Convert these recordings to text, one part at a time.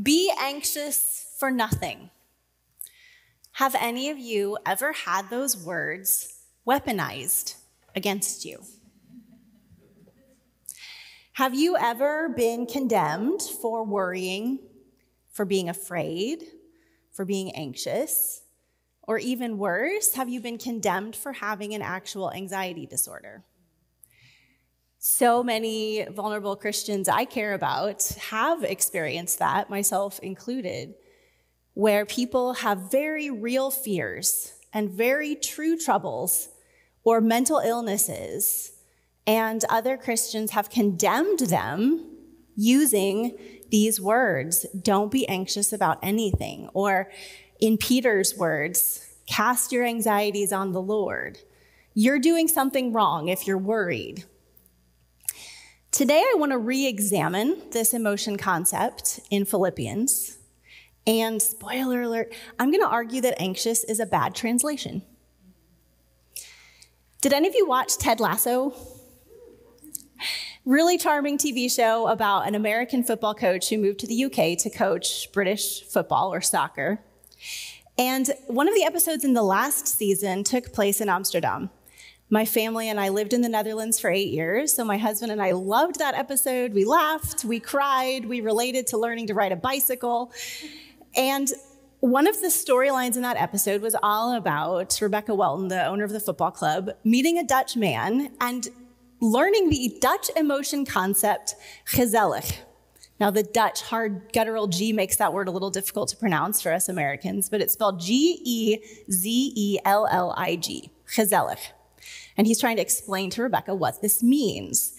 Be anxious for nothing. Have any of you ever had those words weaponized against you? Have you ever been condemned for worrying, for being afraid, for being anxious? Or even worse, have you been condemned for having an actual anxiety disorder? So many vulnerable Christians I care about have experienced that, myself included, where people have very real fears and very true troubles or mental illnesses, and other Christians have condemned them using these words don't be anxious about anything, or in Peter's words, cast your anxieties on the Lord. You're doing something wrong if you're worried. Today, I want to re examine this emotion concept in Philippians. And spoiler alert, I'm going to argue that anxious is a bad translation. Did any of you watch Ted Lasso? Really charming TV show about an American football coach who moved to the UK to coach British football or soccer. And one of the episodes in the last season took place in Amsterdam. My family and I lived in the Netherlands for eight years, so my husband and I loved that episode. We laughed, we cried, we related to learning to ride a bicycle. And one of the storylines in that episode was all about Rebecca Welton, the owner of the football club, meeting a Dutch man and learning the Dutch emotion concept, gezellig, now, the Dutch hard guttural G makes that word a little difficult to pronounce for us Americans, but it's spelled G E Z E L L I G, gezellig. And he's trying to explain to Rebecca what this means.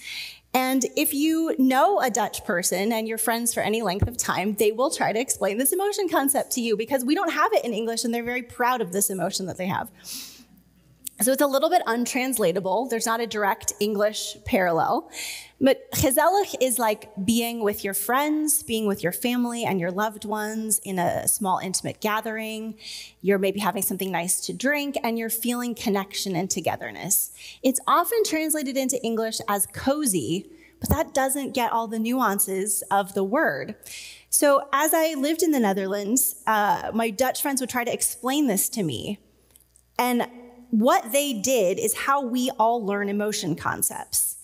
And if you know a Dutch person and you're friends for any length of time, they will try to explain this emotion concept to you because we don't have it in English and they're very proud of this emotion that they have. So it's a little bit untranslatable. There's not a direct English parallel. But gezellig is like being with your friends, being with your family and your loved ones in a small intimate gathering. You're maybe having something nice to drink and you're feeling connection and togetherness. It's often translated into English as cozy, but that doesn't get all the nuances of the word. So as I lived in the Netherlands, uh, my Dutch friends would try to explain this to me. And what they did is how we all learn emotion concepts.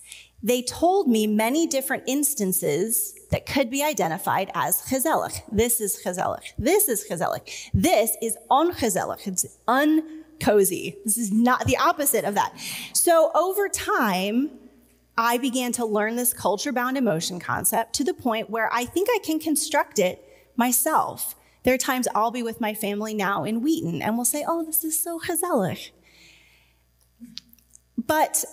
They told me many different instances that could be identified as gezellig. This is gezellig. This is gezellig. This is ongezellig. It's uncozy. This is not the opposite of that. So over time, I began to learn this culture bound emotion concept to the point where I think I can construct it myself. There are times I'll be with my family now in Wheaton and we'll say, oh, this is so gezellig. But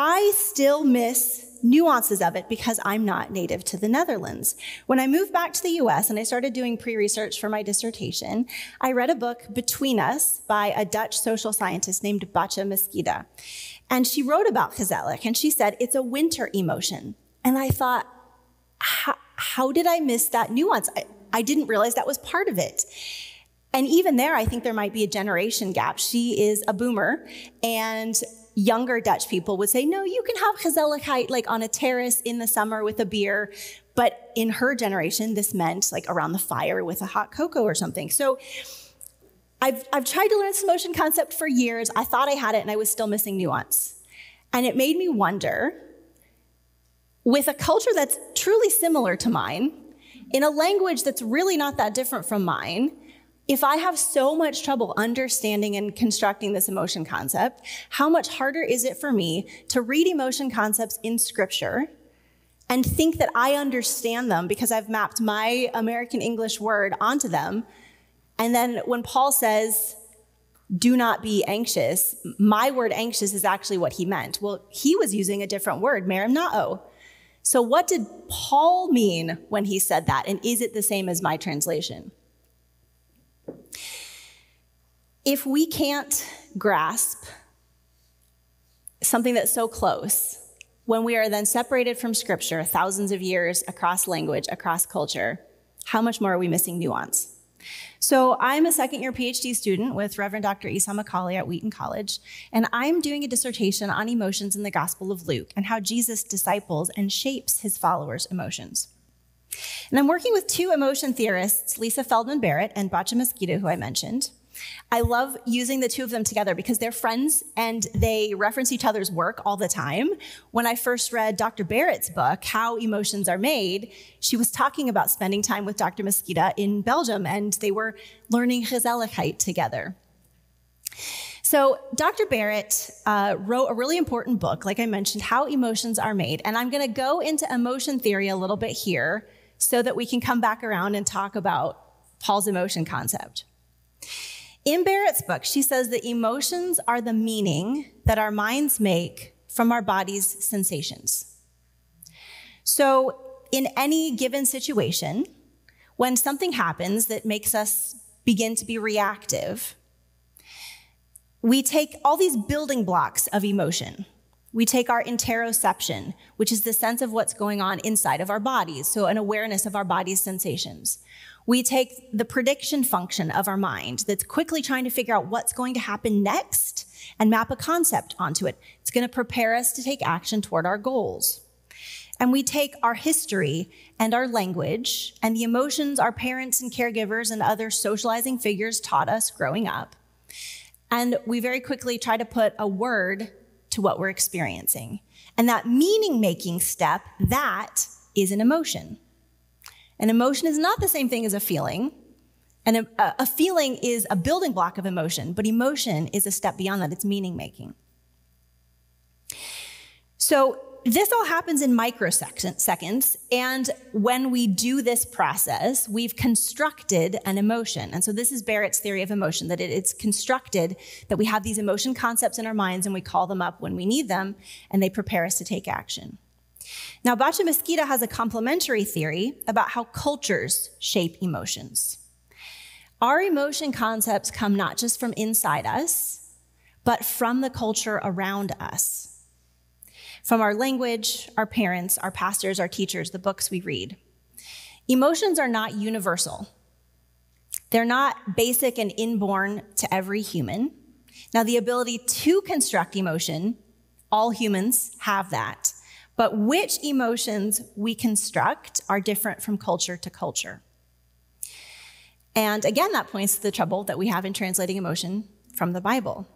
I still miss nuances of it because I'm not native to the Netherlands. When I moved back to the US and I started doing pre research for my dissertation, I read a book, Between Us, by a Dutch social scientist named Batja Mesquita. And she wrote about gezellig and she said it's a winter emotion. And I thought, how, did I miss that nuance? I, I didn't realize that was part of it. And even there, I think there might be a generation gap. She is a boomer, and younger Dutch people would say, no, you can have gezelligheid like on a terrace in the summer with a beer. But in her generation, this meant like around the fire with a hot cocoa or something. So I've, I've tried to learn this motion concept for years. I thought I had it and I was still missing nuance. And it made me wonder with a culture that's truly similar to mine, in a language that's really not that different from mine, if I have so much trouble understanding and constructing this emotion concept, how much harder is it for me to read emotion concepts in scripture and think that I understand them because I've mapped my American English word onto them? And then when Paul says, do not be anxious, my word anxious is actually what he meant. Well, he was using a different word, merimnao. So what did Paul mean when he said that? And is it the same as my translation? If we can't grasp something that's so close, when we are then separated from Scripture thousands of years across language, across culture, how much more are we missing nuance? So, I'm a second year PhD student with Reverend Dr. Esau McCaulley at Wheaton College, and I'm doing a dissertation on emotions in the Gospel of Luke and how Jesus disciples and shapes his followers' emotions. And I'm working with two emotion theorists, Lisa Feldman Barrett and Batja Mesquita, who I mentioned. I love using the two of them together because they're friends and they reference each other's work all the time. When I first read Dr. Barrett's book, How Emotions Are Made, she was talking about spending time with Dr. Mesquita in Belgium and they were learning Gezelligheid together. So, Dr. Barrett uh, wrote a really important book, like I mentioned, How Emotions Are Made. And I'm going to go into emotion theory a little bit here so that we can come back around and talk about Paul's emotion concept. In Barrett's book, she says that emotions are the meaning that our minds make from our body's sensations. So, in any given situation, when something happens that makes us begin to be reactive, we take all these building blocks of emotion. We take our interoception, which is the sense of what's going on inside of our bodies, so an awareness of our body's sensations. We take the prediction function of our mind that's quickly trying to figure out what's going to happen next and map a concept onto it. It's going to prepare us to take action toward our goals. And we take our history and our language and the emotions our parents and caregivers and other socializing figures taught us growing up and we very quickly try to put a word to what we're experiencing. And that meaning making step, that is an emotion. An emotion is not the same thing as a feeling. And a, a feeling is a building block of emotion, but emotion is a step beyond that. It's meaning making. So this all happens in microseconds. And when we do this process, we've constructed an emotion. And so this is Barrett's theory of emotion, that it's constructed that we have these emotion concepts in our minds and we call them up when we need them and they prepare us to take action. Now, Batja Mesquita has a complementary theory about how cultures shape emotions. Our emotion concepts come not just from inside us, but from the culture around us from our language, our parents, our pastors, our teachers, the books we read. Emotions are not universal. They're not basic and inborn to every human. Now, the ability to construct emotion, all humans have that. But which emotions we construct are different from culture to culture. And again, that points to the trouble that we have in translating emotion from the Bible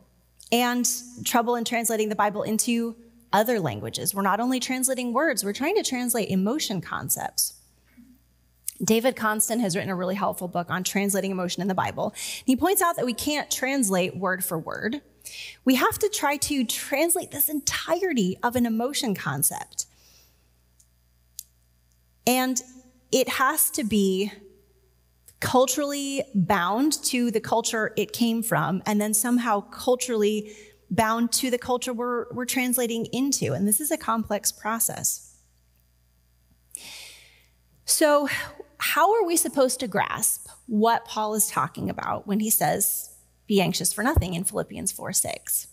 and trouble in translating the Bible into other languages. We're not only translating words, we're trying to translate emotion concepts. David Konstan has written a really helpful book on translating emotion in the Bible. He points out that we can't translate word for word. We have to try to translate this entirety of an emotion concept. And it has to be culturally bound to the culture it came from, and then somehow culturally bound to the culture we're, we're translating into. And this is a complex process. So, how are we supposed to grasp what Paul is talking about when he says, be anxious for nothing in Philippians 4 6?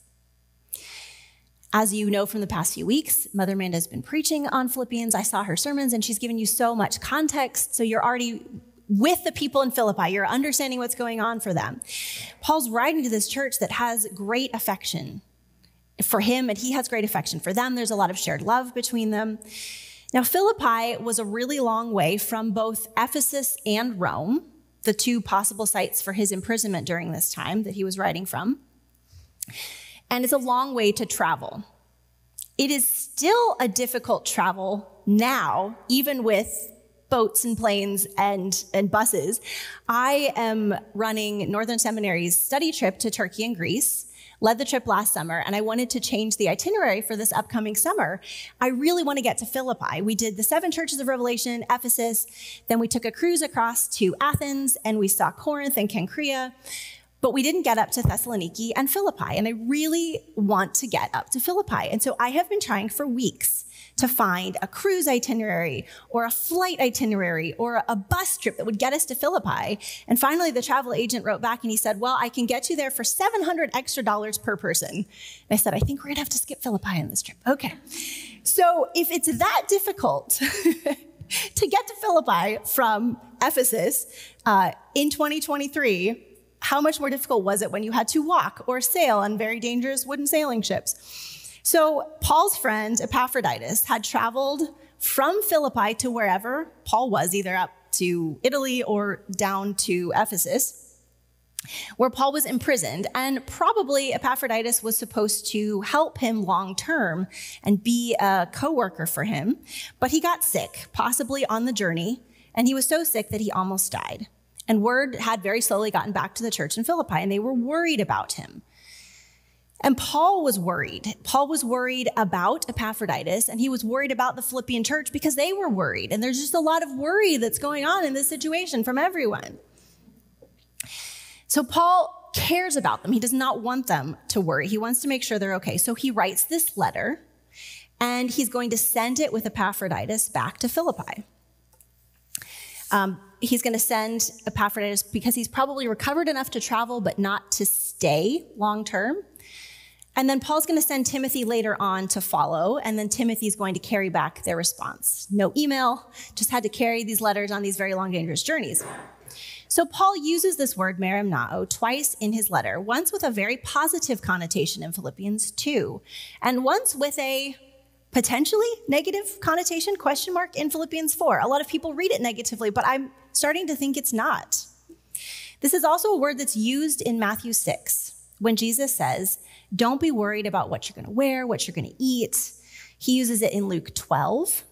As you know from the past few weeks, Mother Amanda has been preaching on Philippians. I saw her sermons and she's given you so much context. So you're already with the people in Philippi. You're understanding what's going on for them. Paul's writing to this church that has great affection for him, and he has great affection for them. There's a lot of shared love between them. Now, Philippi was a really long way from both Ephesus and Rome, the two possible sites for his imprisonment during this time that he was writing from. And it's a long way to travel. It is still a difficult travel now, even with boats and planes and, and buses. I am running Northern Seminary's study trip to Turkey and Greece led the trip last summer and I wanted to change the itinerary for this upcoming summer. I really want to get to Philippi. We did the seven churches of Revelation, Ephesus, then we took a cruise across to Athens and we saw Corinth and Cenchrea. But we didn't get up to Thessaloniki and Philippi, and I really want to get up to Philippi. And so I have been trying for weeks to find a cruise itinerary or a flight itinerary or a bus trip that would get us to Philippi. And finally, the travel agent wrote back and he said, Well, I can get you there for 700 extra dollars per person. And I said, I think we're gonna have to skip Philippi on this trip. Okay. So if it's that difficult, to get to Philippi from Ephesus uh, in 2023, how much more difficult was it when you had to walk or sail on very dangerous wooden sailing ships? So, Paul's friend Epaphroditus had traveled from Philippi to wherever Paul was, either up to Italy or down to Ephesus where Paul was imprisoned, and probably Epaphroditus was supposed to help him long term and be a co worker for him. But he got sick, possibly on the journey, and he was so sick that he almost died. And word had very slowly gotten back to the church in Philippi, and they were worried about him. And Paul was worried. Paul was worried about Epaphroditus, and he was worried about the Philippian church because they were worried. And there's just a lot of worry that's going on in this situation from everyone. So Paul cares about them. He does not want them to worry. He wants to make sure they're okay. So he writes this letter and he's going to send it with Epaphroditus back to Philippi. Um, he's going to send Epaphroditus because he's probably recovered enough to travel, but not to stay long term. And then Paul's going to send Timothy later on to follow, and then Timothy's going to carry back their response. No email, just had to carry these letters on these very long, dangerous journeys. So Paul uses this word merimnao twice in his letter, once with a very positive connotation in Philippians 2, and once with a potentially negative connotation question mark in Philippians 4. A lot of people read it negatively, but I'm starting to think it's not. This is also a word that's used in Matthew 6 when Jesus says, "Don't be worried about what you're going to wear, what you're going to eat." He uses it in Luke 12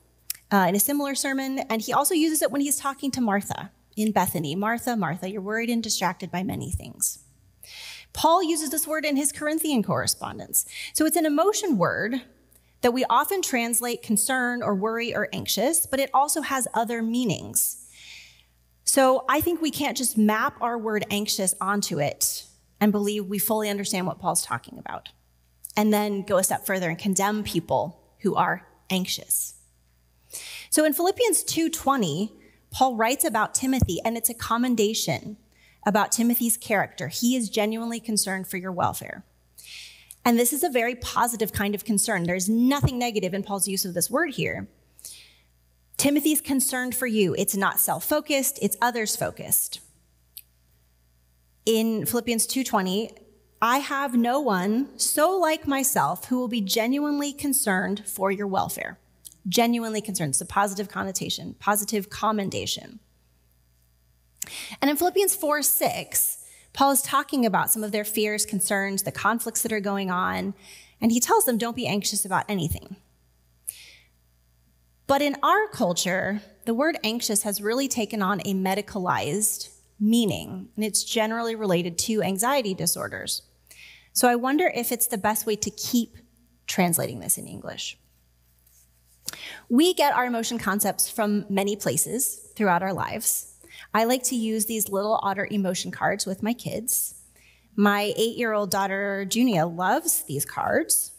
uh, in a similar sermon, and he also uses it when he's talking to Martha in Bethany Martha, Martha, you're worried and distracted by many things. Paul uses this word in his Corinthian correspondence. So it's an emotion word that we often translate concern or worry or anxious, but it also has other meanings. So I think we can't just map our word anxious onto it and believe we fully understand what Paul's talking about, and then go a step further and condemn people who are anxious. So in Philippians 2:20, Paul writes about Timothy, and it's a commendation about Timothy's character. He is genuinely concerned for your welfare. And this is a very positive kind of concern. There's nothing negative in Paul's use of this word here. Timothy's concerned for you. It's not self-focused, it's others focused. In Philippians 2:20, I have no one so like myself who will be genuinely concerned for your welfare genuinely concerned. It's a positive connotation, positive commendation. And in Philippians 4 6, Paul is talking about some of their fears, concerns, the conflicts that are going on, and he tells them, don't be anxious about anything. But in our culture, the word anxious has really taken on a medicalized meaning, and it's generally related to anxiety disorders. So I wonder if it's the best way to keep translating this in English. We get our emotion concepts from many places throughout our lives. I like to use these little otter emotion cards with my kids. My eight year old daughter, Junia, loves these cards.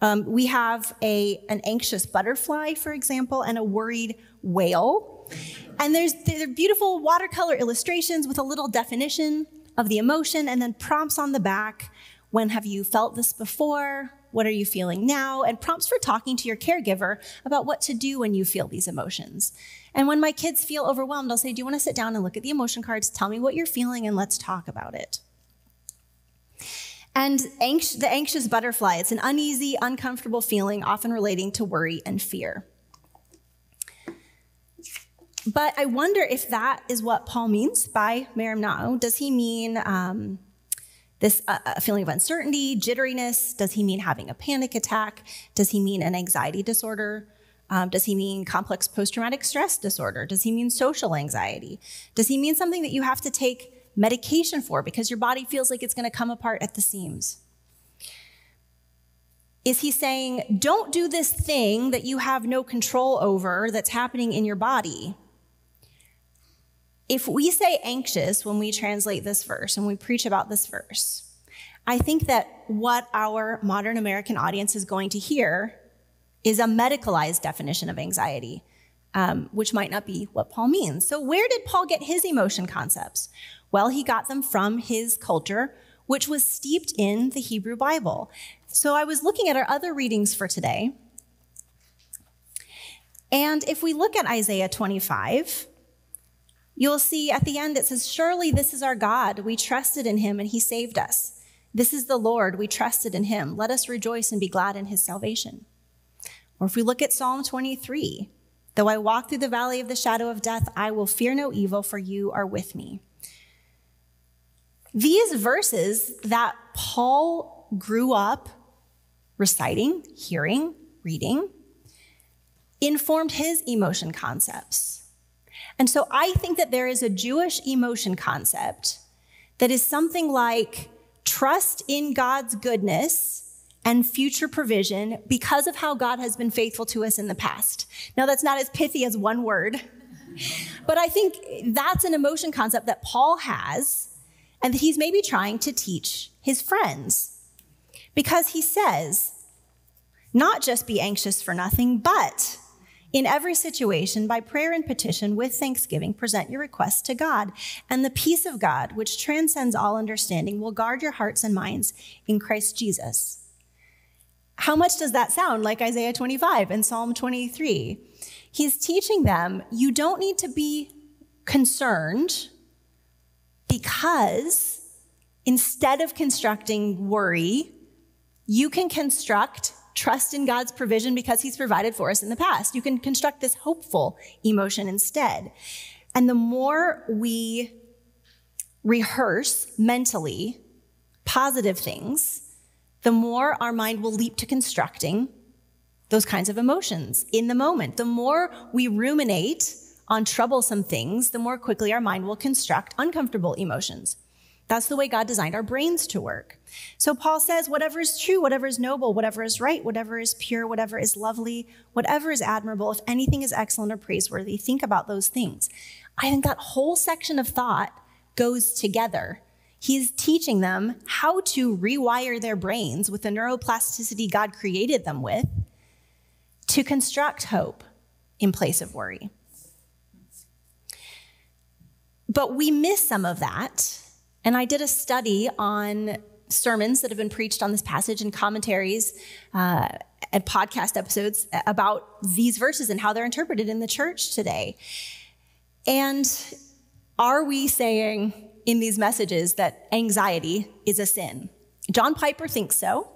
Um, we have a, an anxious butterfly, for example, and a worried whale. And there's they're beautiful watercolor illustrations with a little definition of the emotion and then prompts on the back. When have you felt this before? What are you feeling now? And prompts for talking to your caregiver about what to do when you feel these emotions. And when my kids feel overwhelmed, I'll say, Do you want to sit down and look at the emotion cards? Tell me what you're feeling and let's talk about it. And the anxious butterfly, it's an uneasy, uncomfortable feeling, often relating to worry and fear. But I wonder if that is what Paul means by merimnao. Does he mean um, this uh, feeling of uncertainty, jitteriness, does he mean having a panic attack? Does he mean an anxiety disorder? Um, does he mean complex post traumatic stress disorder? Does he mean social anxiety? Does he mean something that you have to take medication for because your body feels like it's going to come apart at the seams? Is he saying, don't do this thing that you have no control over that's happening in your body? if we say anxious when we translate this verse and we preach about this verse, I think that what our modern American audience is going to hear is a medicalized definition of anxiety, um, which might not be what Paul means. So, where did Paul get his emotion concepts? Well, he got them from his culture, which was steeped in the Hebrew Bible. So, I was looking at our other readings for today. And if we look at Isaiah 25, You'll see at the end it says, Surely this is our God. We trusted in him and he saved us. This is the Lord. We trusted in him. Let us rejoice and be glad in his salvation. Or if we look at Psalm 23, though I walk through the valley of the shadow of death, I will fear no evil, for you are with me. These verses that Paul grew up reciting, hearing, reading, informed his emotion concepts. And so I think that there is a Jewish emotion concept that is something like trust in God's goodness and future provision because of how God has been faithful to us in the past. Now, that's not as pithy as one word, but I think that's an emotion concept that Paul has and that he's maybe trying to teach his friends. Because he says, not just be anxious for nothing, but in every situation, by prayer and petition with thanksgiving, present your requests to God. And the peace of God, which transcends all understanding, will guard your hearts and minds in Christ Jesus. How much does that sound like Isaiah 25 and Psalm 23? He's teaching them you don't need to be concerned because instead of constructing worry, you can construct trust in God's provision because He's provided for us in the past. You can construct this hopeful emotion instead. And the more we rehearse mentally positive things, the more our mind will leap to constructing those kinds of emotions in the moment. The more we ruminate on troublesome things, the more quickly our mind will construct uncomfortable emotions. That's the way God designed our brains to work. So Paul says, whatever is true, whatever is noble, whatever is right, whatever is pure, whatever is lovely, whatever is admirable, if anything is excellent or praiseworthy, think about those things. I think that whole section of thought goes together He's teaching them how to rewire their brains with the neuroplasticity God created them with to construct hope in place of worry. But we miss some of that. And I did a study on sermons that have been preached on this passage and commentaries uh, and podcast episodes about these verses and how they're interpreted in the church today. And are we saying, in these messages that anxiety is a sin. John Piper thinks so.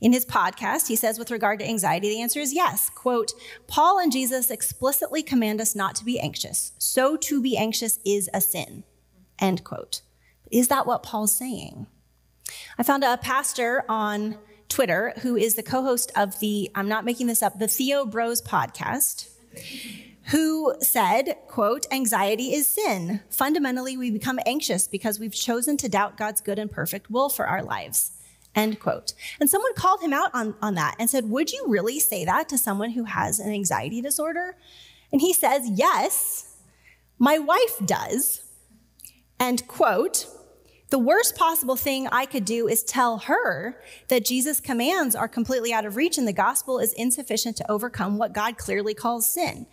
In his podcast, he says with regard to anxiety, the answer is yes. Quote, Paul and Jesus explicitly command us not to be anxious. So to be anxious is a sin. End quote. Is that what Paul's saying? I found a pastor on Twitter who is the co host of the, I'm not making this up, the Theo Bros podcast who said, quote, anxiety is sin. Fundamentally, we become anxious because we've chosen to doubt God's good and perfect will for our lives. End quote. And someone called him out on, on that and said, Would you really say that to someone who has an anxiety disorder? And he says, Yes, my wife does. And quote, the worst possible thing I could do is tell her that Jesus' commands are completely out of reach and the gospel is insufficient to overcome what God clearly calls sin.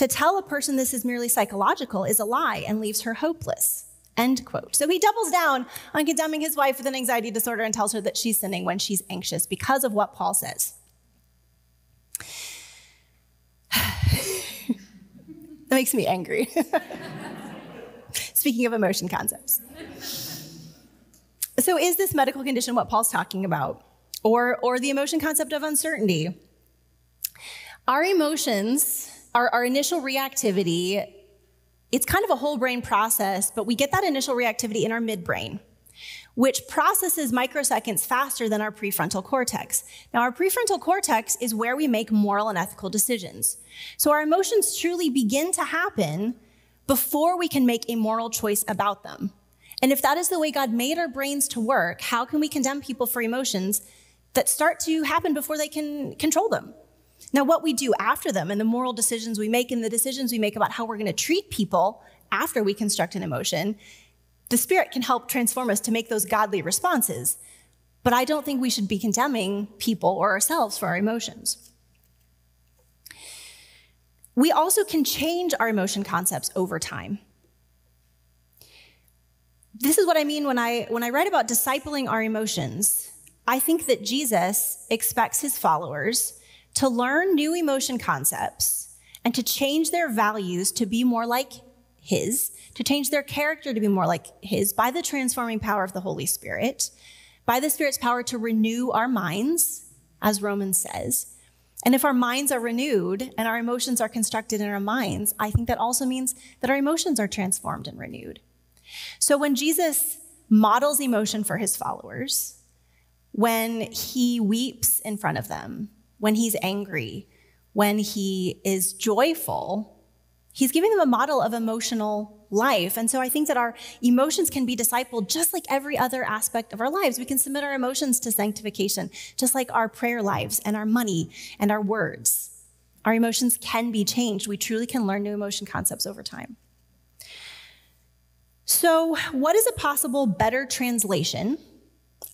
To tell a person this is merely psychological is a lie and leaves her hopeless. End quote. So he doubles down on condemning his wife with an anxiety disorder and tells her that she's sinning when she's anxious because of what Paul says. that makes me angry. Speaking of emotion concepts. So, is this medical condition what Paul's talking about? Or, or the emotion concept of uncertainty? Our emotions our, our initial reactivity, it's kind of a whole brain process, but we get that initial reactivity in our midbrain, which processes microseconds faster than our prefrontal cortex. Now, our prefrontal cortex is where we make moral and ethical decisions. So our emotions truly begin to happen before we can make a moral choice about them. And if that is the way God made our brains to work, how can we condemn people for emotions that start to happen before they can control them? Now, what we do after them and the moral decisions we make and the decisions we make about how we're going to treat people after we construct an emotion, the Spirit can help transform us to make those godly responses. But I don't think we should be condemning people or ourselves for our emotions. We also can change our emotion concepts over time. This is what I mean when I, when I write about discipling our emotions. I think that Jesus expects his followers to learn new emotion concepts and to change their values to be more like His, to change their character to be more like His by the transforming power of the Holy Spirit, by the Spirit's power to renew our minds, as Romans says. And if our minds are renewed and our emotions are constructed in our minds, I think that also means that our emotions are transformed and renewed. So when Jesus models emotion for his followers, when he weeps in front of them, when he's angry, when he is joyful, he's giving them a model of emotional life. And so I think that our emotions can be discipled just like every other aspect of our lives. We can submit our emotions to sanctification, just like our prayer lives and our money and our words. Our emotions can be changed. We truly can learn new emotion concepts over time. So, what is a possible better translation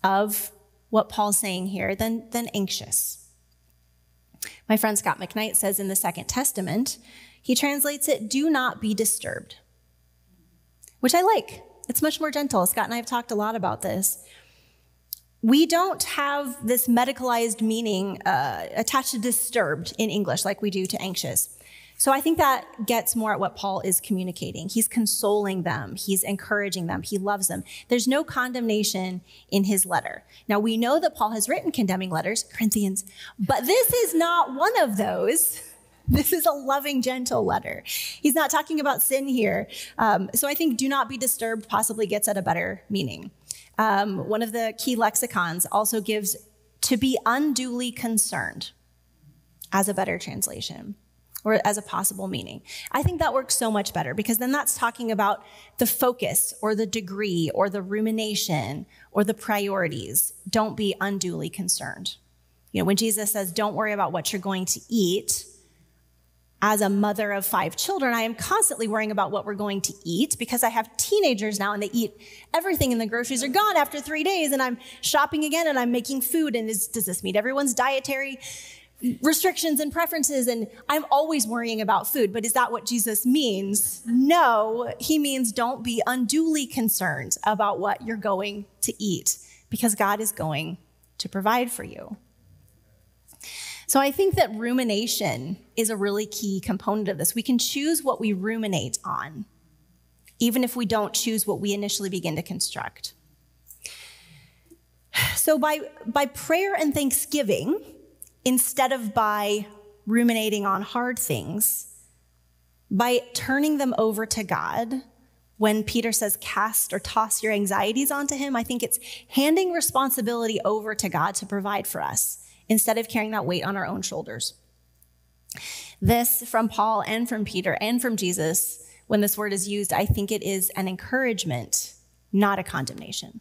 of what Paul's saying here than, than anxious? My friend Scot McKnight says in the Second Testament, he translates it, do not be disturbed which I like. It's much more gentle. Scott and I have talked a lot about this. We don't have this medicalized meaning uh, attached to disturbed in English like we do to anxious. So I think that gets more at what Paul is communicating. He's consoling them, he's encouraging them, he loves them. There's no condemnation in his letter. Now we know that Paul has written condemning letters, Corinthians, but this is not one of those. This is a loving, gentle letter. He's not talking about sin here. Um, so I think do not be disturbed possibly gets at a better meaning. Um, one of the key lexicons also gives to be unduly concerned as a better translation or as a possible meaning. I think that works so much better because then that's talking about the focus or the degree or the rumination or the priorities. Don't be unduly concerned. You know, when Jesus says, don't worry about what you're going to eat, as a mother of five children, I am constantly worrying about what we're going to eat because I have teenagers now and they eat everything and the groceries are gone after three days and I'm shopping again and I'm making food. And is, does this meet everyone's dietary restrictions and preferences? And I'm always worrying about food. But is that what Jesus means? No, he means don't be unduly concerned about what you're going to eat because God is going to provide for you. So I think that rumination is a really key component of this. We can choose what we ruminate on, even if we don't choose what we initially begin to construct. So by, by prayer and thanksgiving, instead of by ruminating on hard things, by turning them over to God, when Peter says cast or toss your anxieties onto him, I think it's handing responsibility over to God to provide for us instead of carrying that weight on our own shoulders. This from Paul and from Peter and from Jesus, when this word is used, I think it is an encouragement, not a condemnation.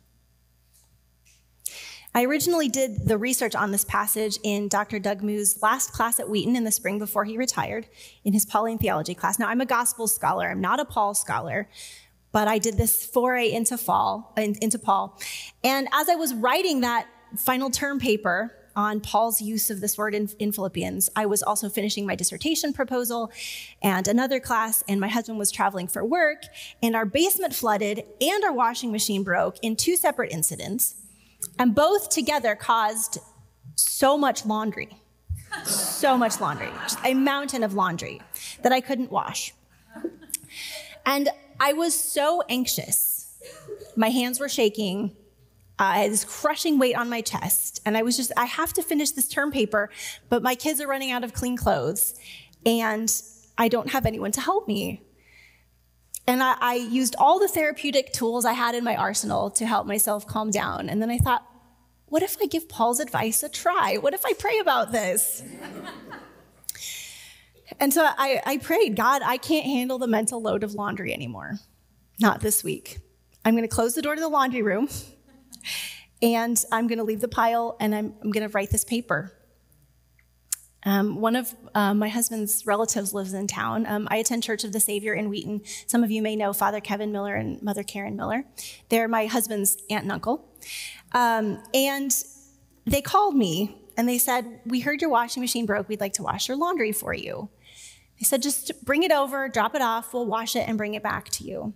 I originally did the research on this passage in Dr. Doug Moo's last class at Wheaton in the spring before he retired in his Pauline theology class. Now, I'm a gospel scholar, I'm not a Paul scholar, but I did this foray into, fall, into Paul. And as I was writing that final term paper, on Paul's use of this word in, in, Philippians. I was also finishing my dissertation proposal and another class, and my husband was traveling for work, and our basement flooded and our washing machine broke in two separate incidents, and both together caused so much laundry. so much laundry, just a mountain of laundry that I couldn't wash. And I was so anxious. My hands were shaking. I had this crushing weight on my chest, and I was just, I have to finish this term paper, but my kids are running out of clean clothes, and I don't have anyone to help me. And I, I used all the therapeutic tools I had in my arsenal to help myself calm down. And then I thought, what if I give Paul's advice a try? What if I pray about this? and so I, I prayed, God, I can't handle the mental load of laundry anymore. Not this week. I'm going to close the door to the laundry room and I'm going to leave the pile and I'm, I'm going to write this paper. Um, one of uh, my husband's relatives lives in town. Um, I attend Church of the Savior in Wheaton. Some of you may know Father Kevin Miller and Mother Karen Miller. They're my husband's aunt and uncle. Um, and they called me and they said, We heard your washing machine broke. We'd like to wash your laundry for you. They said, Just bring it over, drop it off, we'll wash it and bring it back to you.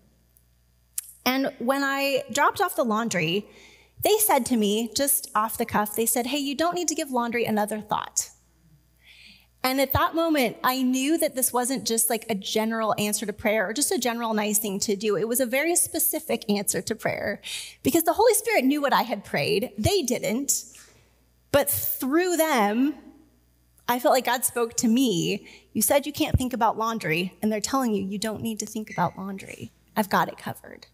And when I dropped off the laundry, they said to me, just off the cuff, they said, Hey, you don't need to give laundry another thought. And at that moment, I knew that this wasn't just like a general answer to prayer or just a general nice thing to do. It was a very specific answer to prayer because the Holy Spirit knew what I had prayed. They didn't. But through them, I felt like God spoke to me. You said you can't think about laundry, and they're telling you you don't need to think about laundry. I've got it covered.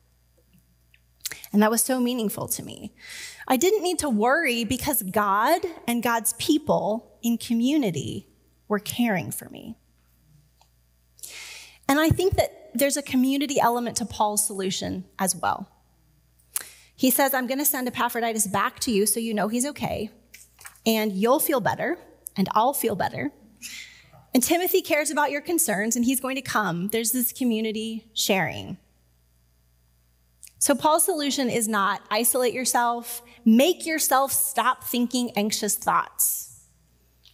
And that was so meaningful to me. I didn't need to worry because God and God's people in community were caring for me. And I think that there's a community element to Paul's solution as well. He says, I'm going to send Epaphroditus back to you so you know he's okay, and you'll feel better, and I'll feel better. And Timothy cares about your concerns, and he's going to come. There's this community sharing. So, Paul's solution is not isolate yourself, make yourself stop thinking anxious thoughts,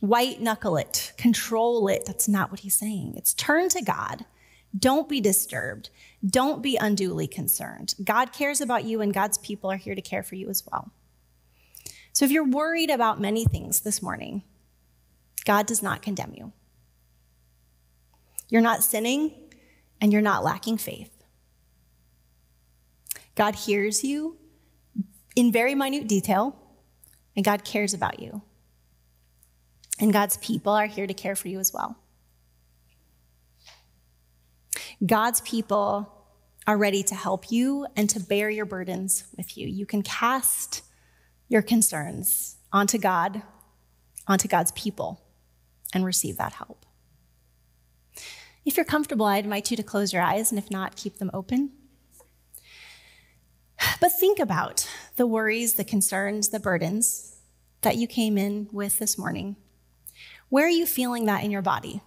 white knuckle it, control it. That's not what he's saying. It's turn to God. Don't be disturbed. Don't be unduly concerned. God cares about you, and God's people are here to care for you as well. So, if you're worried about many things this morning, God does not condemn you. You're not sinning, and you're not lacking faith. God hears you in very minute detail, and God cares about you. And God's people are here to care for you as well. God's people are ready to help you and to bear your burdens with you. You can cast your concerns onto God, onto God's people, and receive that help. If you're comfortable, I'd invite you to close your eyes, and if not, keep them open. But think about the worries, the concerns, the burdens that you came in with this morning. Where are you feeling that in your body?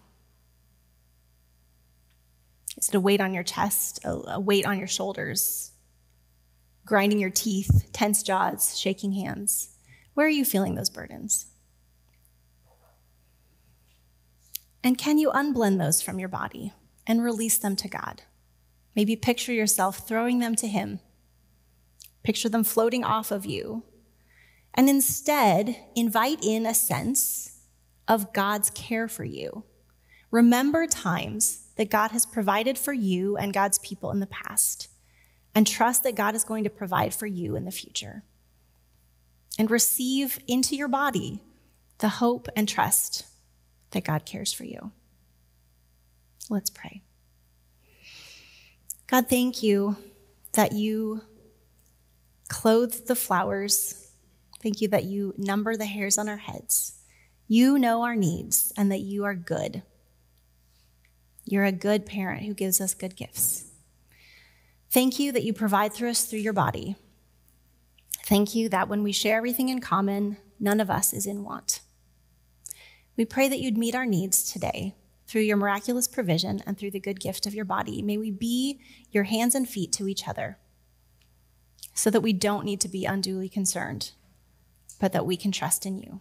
Is it a weight on your chest, a weight on your shoulders, grinding your teeth, tense jaws, shaking hands? Where are you feeling those burdens? And can you unblend those from your body and release them to God? Maybe picture yourself throwing them to Him Picture them floating off of you. And instead, invite in a sense of God's care for you. Remember times that God has provided for you and God's people in the past, and trust that God is going to provide for you in the future. And receive into your body the hope and trust that God cares for you. Let's pray. God, thank you that you clothe the flowers. Thank you that you number the hairs on our heads. You know our needs and that you are good. You're a good parent who gives us good gifts. Thank you that you provide through us through your body. Thank you that when we share everything in common, none of us is in want. We pray that you'd meet our needs today through your miraculous provision and through the good gift of your body. May we be your hands and feet to each other so that we don't need to be unduly concerned, but that we can trust in you.